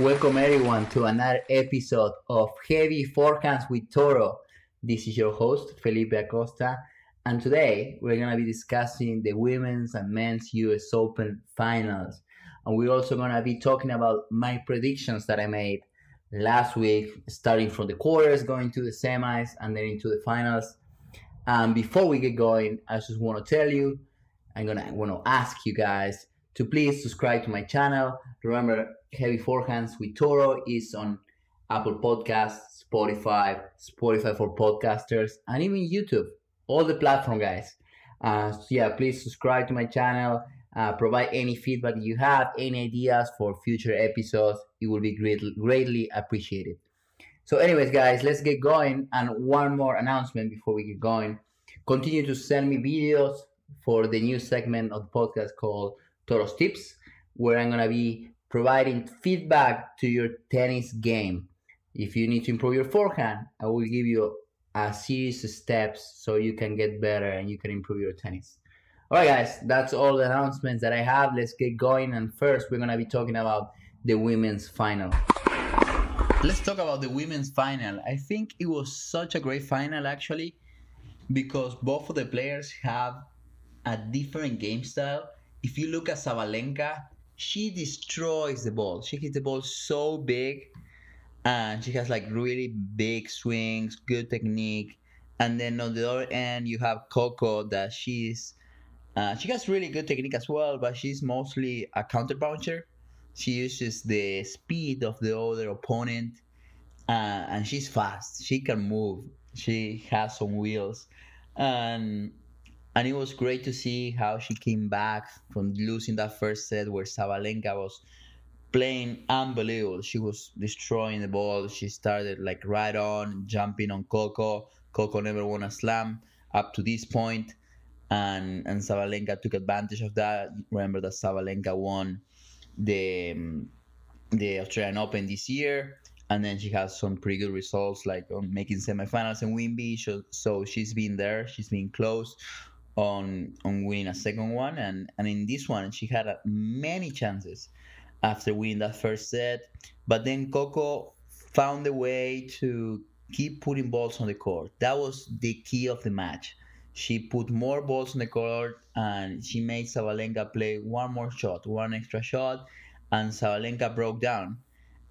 Welcome everyone to another episode of Heavy Forehands with Toro. This is your host Felipe Acosta, and today we're gonna be discussing the women's and men's U.S. Open finals, and we're also gonna be talking about my predictions that I made last week, starting from the quarters, going to the semis, and then into the finals. And before we get going, I just want to tell you, I'm gonna want to ask you guys to please subscribe to my channel. Remember, Heavy Forehands with Toro is on Apple Podcasts, Spotify, Spotify for podcasters, and even YouTube. All the platform guys. Uh, so yeah, please subscribe to my channel. Uh, provide any feedback you have, any ideas for future episodes. It will be greatly, greatly appreciated. So, anyways, guys, let's get going. And one more announcement before we get going. Continue to send me videos for the new segment of the podcast called Toros Tips, where I'm gonna be providing feedback to your tennis game. If you need to improve your forehand, I will give you a series of steps so you can get better and you can improve your tennis. All right, guys, that's all the announcements that I have. Let's get going. And first, we're gonna be talking about the women's final. Let's talk about the women's final. I think it was such a great final, actually, because both of the players have a different game style. If you look at Sabalenka, she destroys the ball. She hits the ball so big, and she has like really big swings, good technique. And then on the other end, you have Coco that she's uh, she has really good technique as well, but she's mostly a counter puncher. She uses the speed of the other opponent, uh, and she's fast. She can move. She has some wheels, and and it was great to see how she came back from losing that first set where Sabalenka was playing unbelievable. She was destroying the ball. She started like right on, jumping on Coco. Coco never won a slam up to this point, and and Sabalenka took advantage of that. Remember that Sabalenka won the the Australian Open this year, and then she has some pretty good results like on making semifinals in Wimby. So, so she's been there. She's been close on on winning a second one, and and in this one she had uh, many chances after winning that first set, but then Coco found a way to keep putting balls on the court. That was the key of the match. She put more balls on the court and she made Sabalenka play one more shot, one extra shot, and Sabalenka broke down.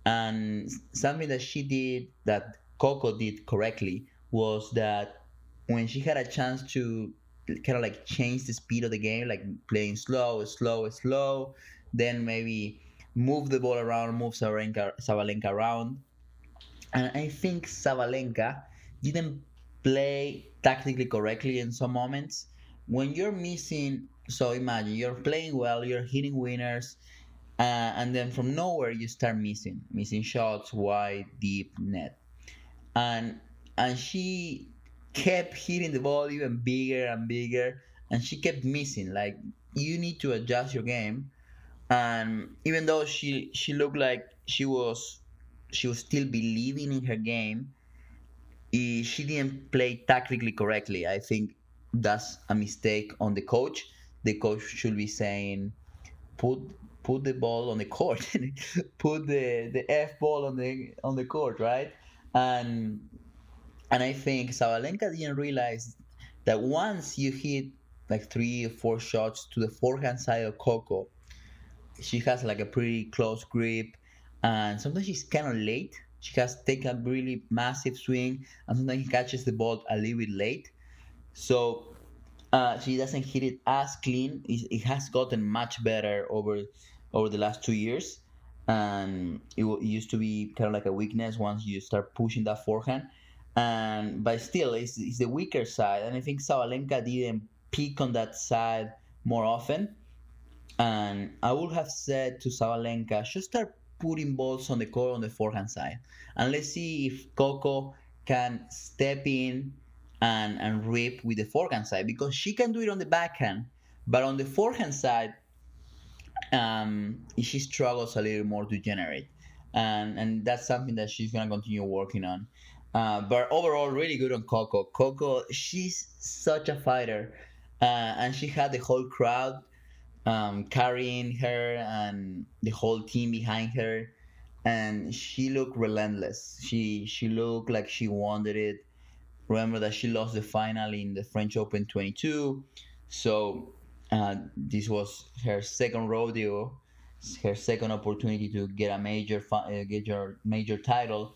And something that she did that Coco did correctly was that when she had a chance to kind of like change the speed of the game, like playing slow, slow, slow, then maybe move the ball around, move Sabalenka, Sabalenka around. And I think Sabalenka didn't play tactically correctly in some moments. When you're missing, so imagine you're playing well, you're hitting winners, uh, and then from nowhere you start missing, missing shots, wide, deep, net, and and she kept hitting the ball even bigger and bigger, and she kept missing. Like you need to adjust your game, and even though she she looked like she was she was still believing in her game, she didn't play tactically correctly. I think that's a mistake on the coach. The coach should be saying, put put the ball on the court, put the the f ball on the on the court, right? And and I think Sabalenka didn't realize that once you hit like three or four shots to the forehand side of Coco, she has like a pretty close grip, and sometimes she's kind of late. She has taken a really massive swing, and sometimes he catches the ball a little bit late. So uh, she doesn't hit it as clean. It, it, has gotten much better over over the last two years, and it, it used to be kind of like a weakness once you start pushing that forehand and but still it's, it's the weaker side. And i think sabalenka didn't peak on that side more often. And i would have said to sabalenka just start putting balls on the court on the forehand side. And let's see if coco can step in and and rip with the forehand side because she can do it on the backhand. But on the forehand side um, she struggles a little more to generate. And and that's something that she's gonna continue working on uh, but overall, really good on Coco. Coco, she's such a fighter, uh, and she had the whole crowd um, carrying her and the whole team behind her. and she looked relentless. She she looked like she wanted it. Remember that she lost the final in the French Open 22, so uh, this was her second rodeo, her second opportunity to get a major uh, get your major title,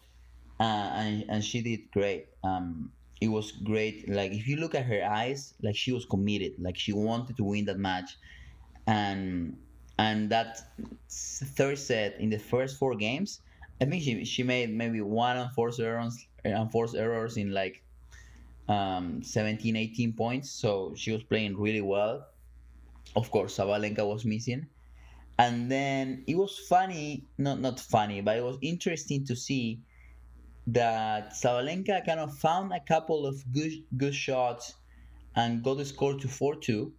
uh, and and she did great. Um, it was great. Like if you look at her eyes, like she was committed. Like she wanted to win that match, and and that third set in the first four games, I think she she made maybe one unforced errors unforced errors in like um, 17, 18 points. So she was playing really well. Of course, Sabalenka was missing. And then it was funny, not not funny, but it was interesting to see that Sabalenka kind of found a couple of good good shots and got the score to 4-2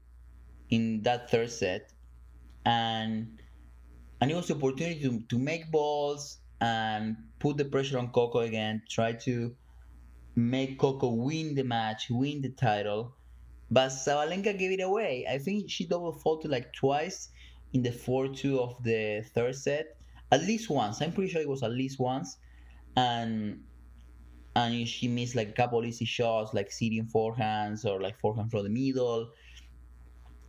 in that third set and and it was the opportunity to, to make balls and put the pressure on Coco again, try to make Coco win the match, win the title. But Sabalenka gave it away. I think she double faulted like twice in the 4 2 of the third set. At least once. I'm pretty sure it was at least once. And and she missed like a couple easy shots, like sitting forehands or like forehand from the middle.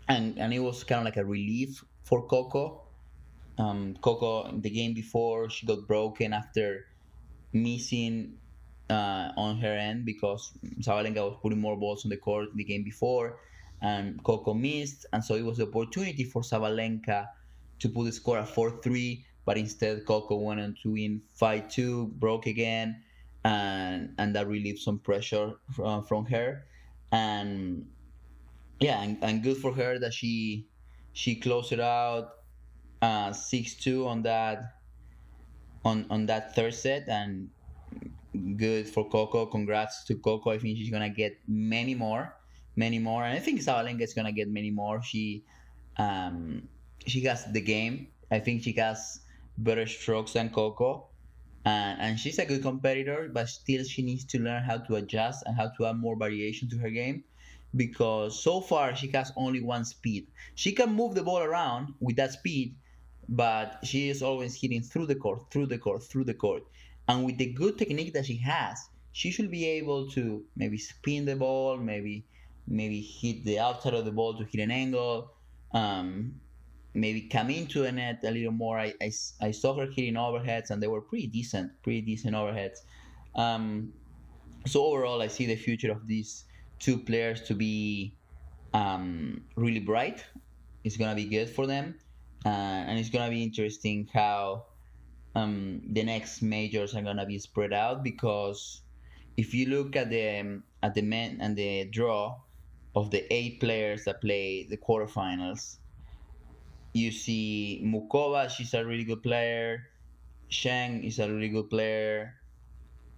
And and it was kind of like a relief for Coco. Um, Coco, the game before, she got broken after missing uh, on her end because Sabalenka was putting more balls on the court the game before, and Coco missed, and so it was the opportunity for Sabalenka to put the score at 4-3, but instead Coco went on to win 5-2, broke again, and and that relieved some pressure from, from her, and yeah, and, and good for her that she she closed it out uh, six uh, two on that on on that third set and good for Coco. Congrats to Coco. I think she's gonna get many more, many more, and I think Sabalenka is gonna get many more. She um, she has the game. I think she has better strokes than Coco. And, and she's a good competitor, but still she needs to learn how to adjust and how to add more variation to her game because so far she has only one speed. She can move the ball around with that speed, but she is always hitting through the court, through the court, through the court. And with the good technique that she has, she should be able to maybe spin the ball, maybe maybe hit the outside of the ball to hit an angle, um, maybe come into the net a little more. I, I, I, saw her hitting overheads, and they were pretty decent, pretty decent overheads. Um, so overall, I see the future of these two players to be um, really bright. It's gonna be good for them, uh, and it's gonna be interesting how um, the next majors are gonna be spread out because if you look at the at the men and the draw of the eight players that play the quarterfinals, you see Muchova, she's a really good player. Zheng is a really good player.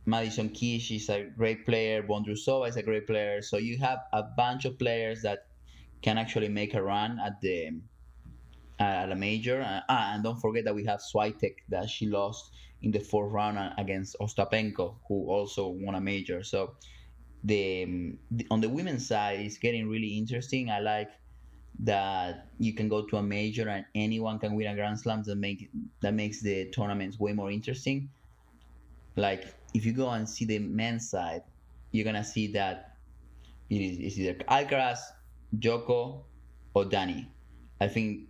Madison Keys is a great player. Vondrousova is a great player. So you have a bunch of players that can actually make a run at the at a major. Uh, ah, and don't forget that we have Swiatek that she lost in the fourth round against Ostapenko, who also won a major. So the, the on the women's side, is getting really interesting. I like that you can go to a major and anyone can win a Grand Slam. That make that makes the tournaments way more interesting. Like if you go and see the men's side, you're gonna see that it is it's either Alcaraz, Djoko, or Dani. I think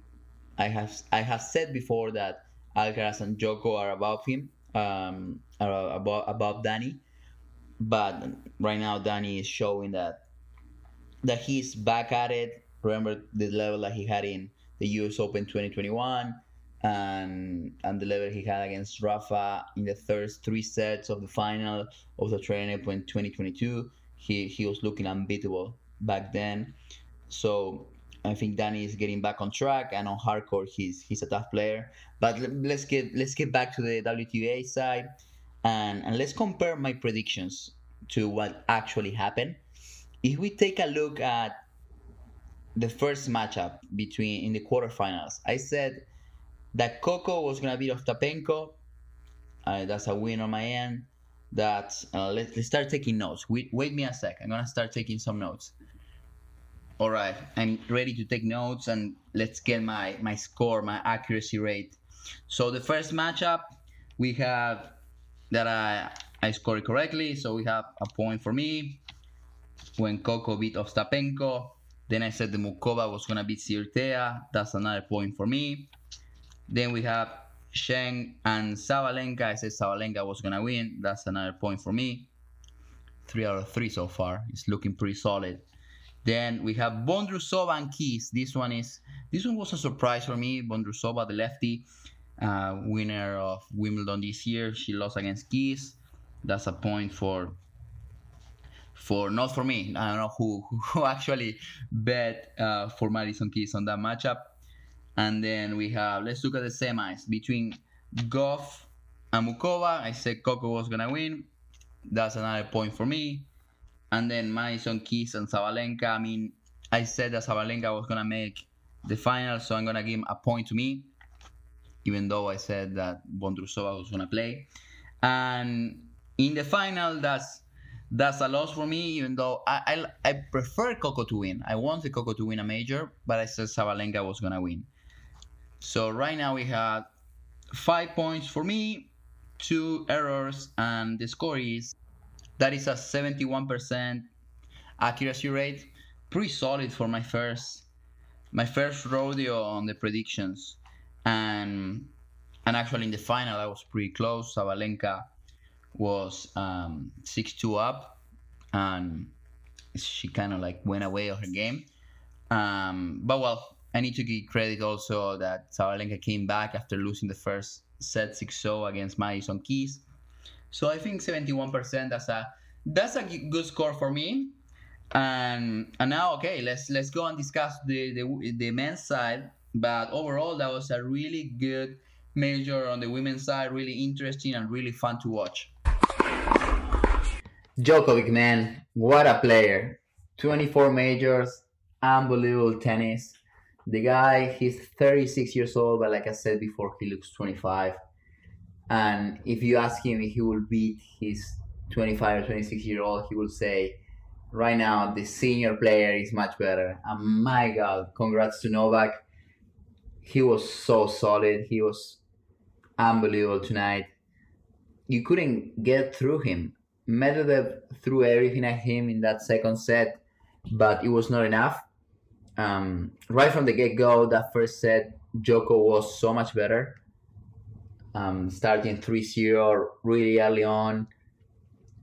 I have I have said before that Alcaraz and Djoko are above him, um, are above above Dani, but right now Dani is showing that that he's back at it. Remember the level that he had in the U.S. Open 2021 and and the level he had against Rafa in the first three sets of the final of the Australian Open 2022. He he was looking unbeatable back then. So I think Dani is getting back on track, and on hard court he's he's a tough player. But let's get let's get back to the WTA side, and and let's compare my predictions to what actually happened. If we take a look at the first matchup between in the quarterfinals, I said that Coco was gonna beat Ostapenko. Uh, that's a win on my end. That uh, let, let's start taking notes. Wait, wait me a sec. I'm gonna start taking some notes. All right, I'm ready to take notes and let's get my my score, my accuracy rate. So the first matchup, we have that I I scored correctly, so we have a point for me. When Coco beat Ostapenko, then I said the Muchova was gonna beat Cirstea. That's another point for me. Then we have Zheng and Sabalenka. I said Sabalenka was gonna win. That's another point for me. Three out of three so far. It's looking pretty solid. Then we have Vondrousova and Keys. This one is this one was a surprise for me. Vondrousova, the lefty, uh, winner of Wimbledon this year. She lost against Keys. That's a point for for not for me. I don't know who who actually bet uh, for Madison Keys on that matchup. And then we have let's look at the semis between Gauff and Muchova. I said Coco was gonna win. That's another point for me. And then Madison Keys and Sabalenka. I mean, I said that Sabalenka was gonna make the final, so I'm gonna give him a point to me, even though I said that Vondrousova was gonna play. And in the final, that's that's a loss for me, even though I, I, I prefer Coco to win. I wanted Coco to win a major, but I said Sabalenka was gonna win. So right now we have five points for me, two errors, and the score is that is a 71% accuracy rate. Pretty solid for my first my first rodeo on the predictions. And and actually in the final I was pretty close. Sabalenka was um, 6-2 up and she kind of like went away of her game. Um, but well, I need to give credit also that Sabalenka came back after losing the first set 6-0 against Madison Keys. So I think 71% that's a that's a good score for me. And and now okay, let's let's go and discuss the the, the men's side. But overall, that was a really good major on the women's side, really interesting and really fun to watch. Djokovic, man, what a player! 24 majors, unbelievable tennis. The guy, he's 36 years old, but like I said before, he looks 25. And if you ask him if he will beat his 25 or 26 year old, he will say, right now the senior player is much better. And my God, congrats to Novak. He was so solid. He was unbelievable tonight. You couldn't get through him. Medvedev threw everything at him in that second set, but it was not enough. Um, right from the get go, that first set, Joko was so much better. Um, starting 3 0 really early on.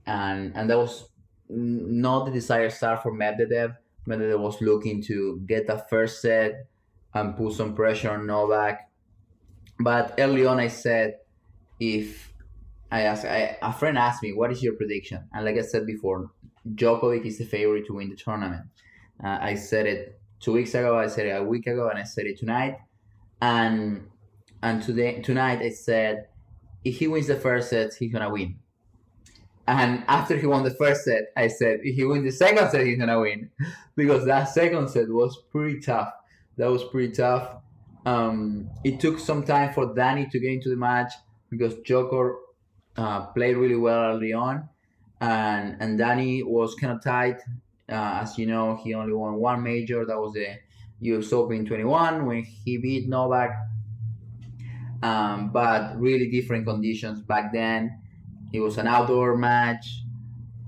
And, and that was not the desired start for Medvedev. Medvedev was looking to get the first set and put some pressure on Novak. But early on, I said, if I asked, I, a friend asked me, what is your prediction? And like I said before, Djokovic is the favorite to win the tournament. Uh, I said it two weeks ago, I said it a week ago, and I said it tonight. And and today tonight I said, if he wins the first set, he's gonna win. And after he won the first set, I said, if he wins the second set, he's gonna win, because that second set was pretty tough. That was pretty tough. Um, it took some time for Danny to get into the match because Joko uh, played really well early on, and and Danny was kind of tight. Uh, as you know, he only won one major. That was the U.S. Open 21 when he beat Novak. Um, but really different conditions back then. It was an outdoor match.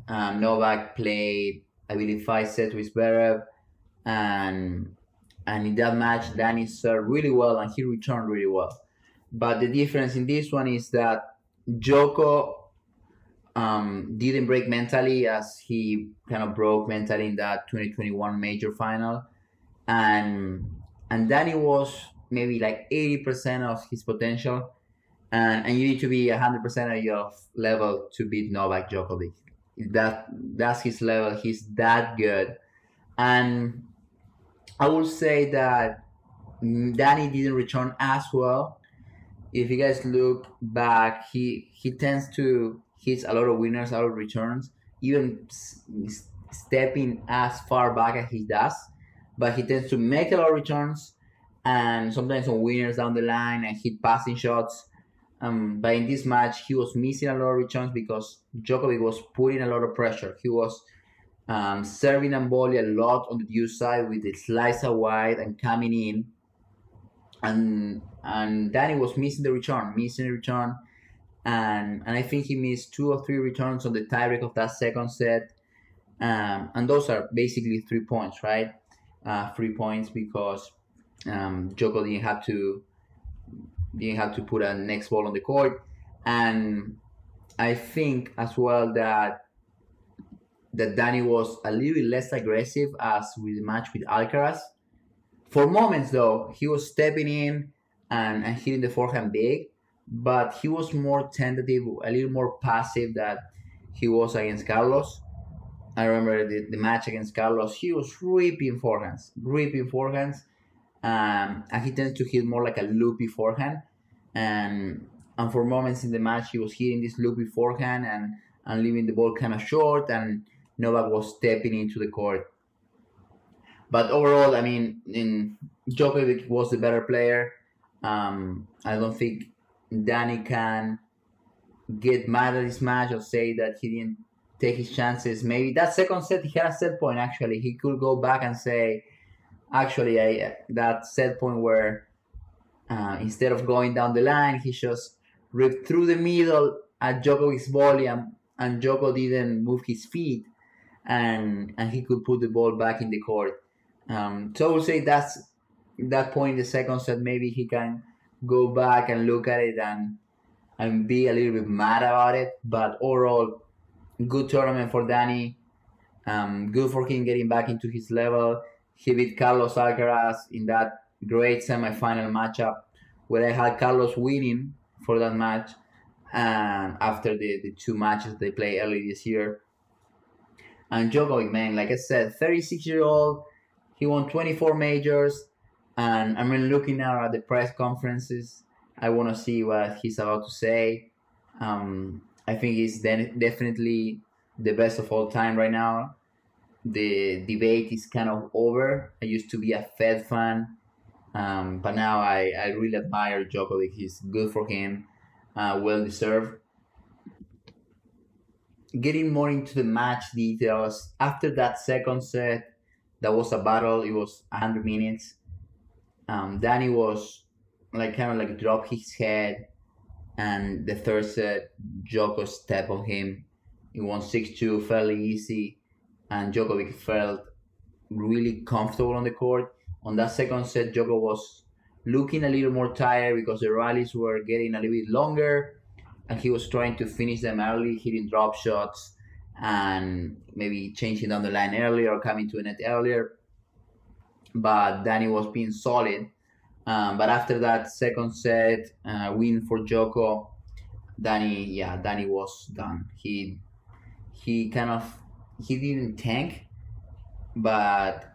Um, Novak played, I believe, five sets with Zverev, and and in that match, Danny served really well and he returned really well. But the difference in this one is that Joko um, didn't break mentally as he kind of broke mentally in that 2021 major final, and and Danny was maybe like 80% of his potential, and and you need to be 100% of your level to beat Novak Djokovic. That that's his level. He's that good, and I will say that Danny didn't return as well. If you guys look back, he he tends to hit a lot of winners out of returns, even stepping as far back as he does. But he tends to make a lot of returns and sometimes some winners down the line and hit passing shots. Um, but in this match, he was missing a lot of returns because Djokovic was putting a lot of pressure. He was um, serving and volley a lot on the deuce side with the slicer wide and coming in. And and Danny was missing the return, missing the return. and and I think he missed two or three returns on the tiebreak of that second set, um, and those are basically three points, right? Uh, three points because um, Joko didn't have to didn't have to put a next ball on the court, and I think as well that that Danny was a little bit less aggressive as with the match with Alcaraz. For moments though, he was stepping in and, and hitting the forehand big, but he was more tentative, a little more passive that he was against Carlos. I remember the, the match against Carlos, he was ripping forehands, ripping forehands, um, and he tends to hit more like a loopy forehand. And and for moments in the match, he was hitting this loopy forehand and and leaving the ball kind of short, and Novak was stepping into the court. But overall, I mean, in Djokovic was the better player. Um, I don't think Danny can get mad at this match or say that he didn't take his chances. Maybe that second set he had a set point. Actually, he could go back and say, actually, I that set point where uh, instead of going down the line, he just ripped through the middle at Djokovic's volley, and, and Djoko didn't move his feet, and and he could put the ball back in the court. Um, so I would say that's that point in the second set. Maybe he can go back and look at it and and be a little bit mad about it. But overall, good tournament for Danny. Um, good for him getting back into his level. He beat Carlos Alcaraz in that great semifinal matchup where I had Carlos winning for that match and after the, the two matches they played early this year. And Djokovic, man, like I said, 36 year old, he won 24 majors, and I mean, looking now at the press conferences, I want to see what he's about to say. Um, I think he's de- definitely the best of all time right now. The debate is kind of over. I used to be a Fed fan, um, but now I, I really admire Djokovic. He's good for him, uh, well deserved. Getting more into the match details, after that second set, that was a battle. It was 100 minutes. Um, Danny was like kind of like drop his head, and the third set, Joko stepped on him. He won 6 2 fairly easy, and Djokovic felt really comfortable on the court. On that second set, Joko was looking a little more tired because the rallies were getting a little bit longer, and he was trying to finish them early, hitting drop shots and maybe changing down the line earlier or coming to a net earlier. But Danny was being solid. Um, but after that second set uh, win for Joko, Danny, yeah, Danny was done. He he kind of he didn't tank, but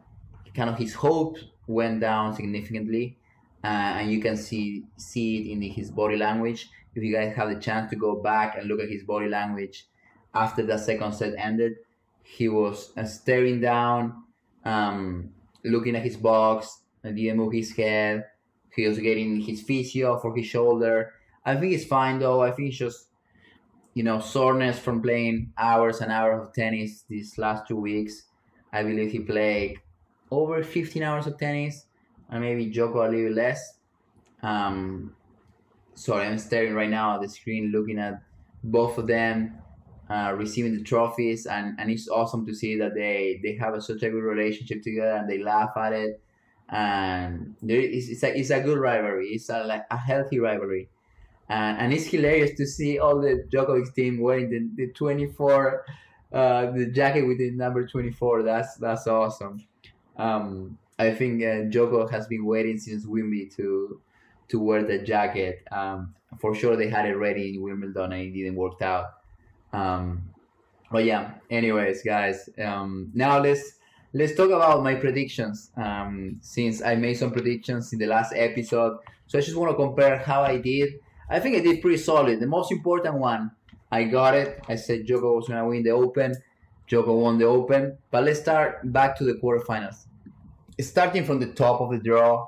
kind of his hopes went down significantly, uh, and you can see see it in his body language. If you guys have the chance to go back and look at his body language, after the second set ended, he was uh, staring down, um, looking at his box, and didn't move his head. He was getting his physio for his shoulder. I think it's fine though. I think it's just, you know, soreness from playing hours and hours of tennis these last two weeks. I believe he played over 15 hours of tennis, and maybe Joko a little less. Um, sorry, I'm staring right now at the screen, looking at both of them uh, receiving the trophies, and, and it's awesome to see that they they have a, such a good relationship together and they laugh at it. And there is it's a, it's a good rivalry. It's a, like a healthy rivalry, and and it's hilarious to see all the Djokovic team wearing the, the twenty four, uh, the jacket with the number twenty four. That's that's awesome. Um, I think uh, has been waiting since Wimby to to wear the jacket. Um, for sure, they had it ready in Wimbledon and it didn't work out. Um, but yeah, anyways, guys, um, now let's let's talk about my predictions. Um, since I made some predictions in the last episode, so I just want to compare how I did. I think I did pretty solid. The most important one, I got it. I said Joko was gonna win the Open. Joko won the Open. But let's start back to the quarterfinals. Starting from the top of the draw,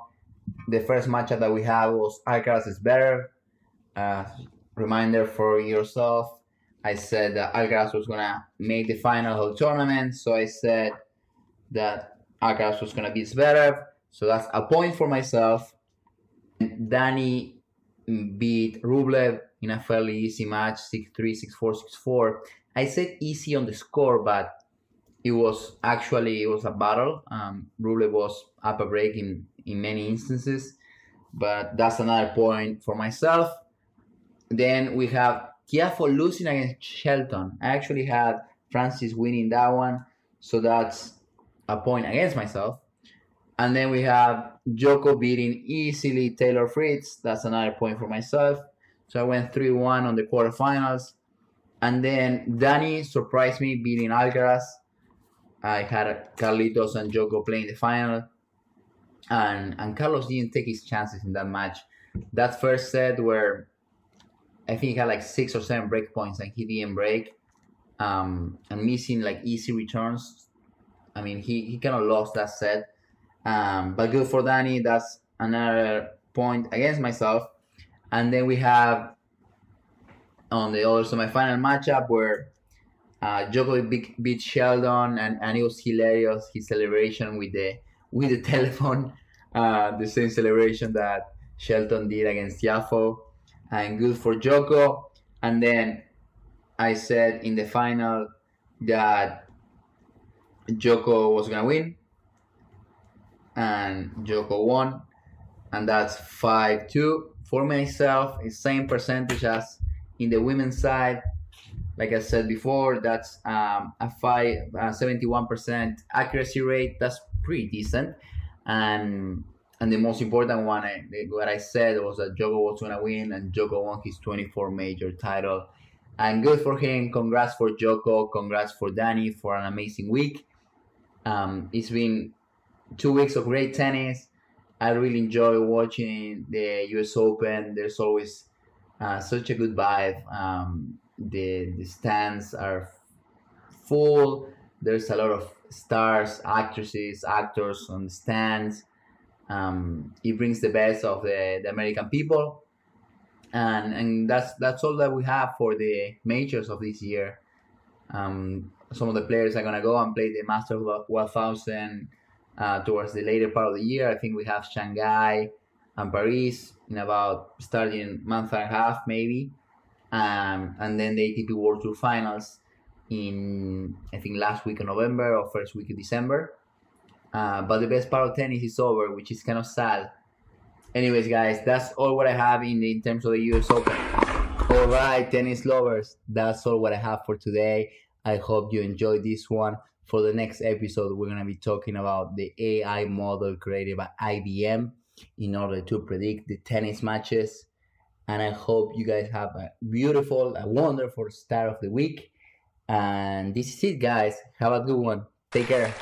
the first matchup that we had was Alcaraz is better. Uh, reminder for yourself I said that Alcaraz was gonna make the final the tournament, so I said that Alcaraz was gonna beat Zverev, so that's a point for myself. Danny beat Rublev, in a fairly easy match 6 3, 6 4, 6 4. I said easy on the score, but it was actually it was a battle. Um, Rublev was up a break in, in many instances, but that's another point for myself. Then we have Tiafoe losing against Shelton. I actually had Francis winning that one, so that's a point against myself. And then we have Joko beating easily Taylor Fritz. That's another point for myself. So I went 3 1 on the quarterfinals. And then Danny surprised me beating Alcaraz. I had Carlitos and Joko playing the final. And, and Carlos didn't take his chances in that match. That first set where I think he had like six or seven break points and he didn't break. Um, and missing like easy returns. I mean, he, he kind of lost that set. Um, but good for Danny. That's another point against myself. And then we have on the other semi-final matchup where uh, Djokovic beat, beat Shelton, and, and it was hilarious. His celebration with the with the telephone, uh, the same celebration that Shelton did against Tiafoe, and good for Joko. And then I said in the final that Joko was gonna win, and Joko won, and that's five two for myself. It's same percentage as in the women's side. Like I said before, that's um, a five uh, 71% accuracy rate. That's pretty decent, and and the most important one, I, what I said was that Joko was gonna win, and Joko won his 24 major title. And good for him. Congrats for Joko. Congrats for Danny for an amazing week. Um, it's been two weeks of great tennis. I really enjoy watching the U.S. Open. There's always uh, such a good vibe. Um, the the stands are full. There's a lot of stars, actresses, actors on the stands. Um, it brings the best of the, the American people, and and that's that's all that we have for the majors of this year. Um, some of the players are gonna go and play the Masters 1000 uh, towards the later part of the year. I think we have Shanghai and Paris in about starting month and a half maybe, um, and then the ATP World Tour Finals in I think last week of November or first week of December. Uh, but the best part of tennis is over, which is kind of sad. Anyways, guys, that's all what I have in, in terms of the US Open. All right, tennis lovers, that's all what I have for today. I hope you enjoyed this one. For the next episode, we're going to be talking about the AI model created by IBM in order to predict the tennis matches. And I hope you guys have a beautiful, a wonderful start of the week. And this is it, guys. Have a good one. Take care.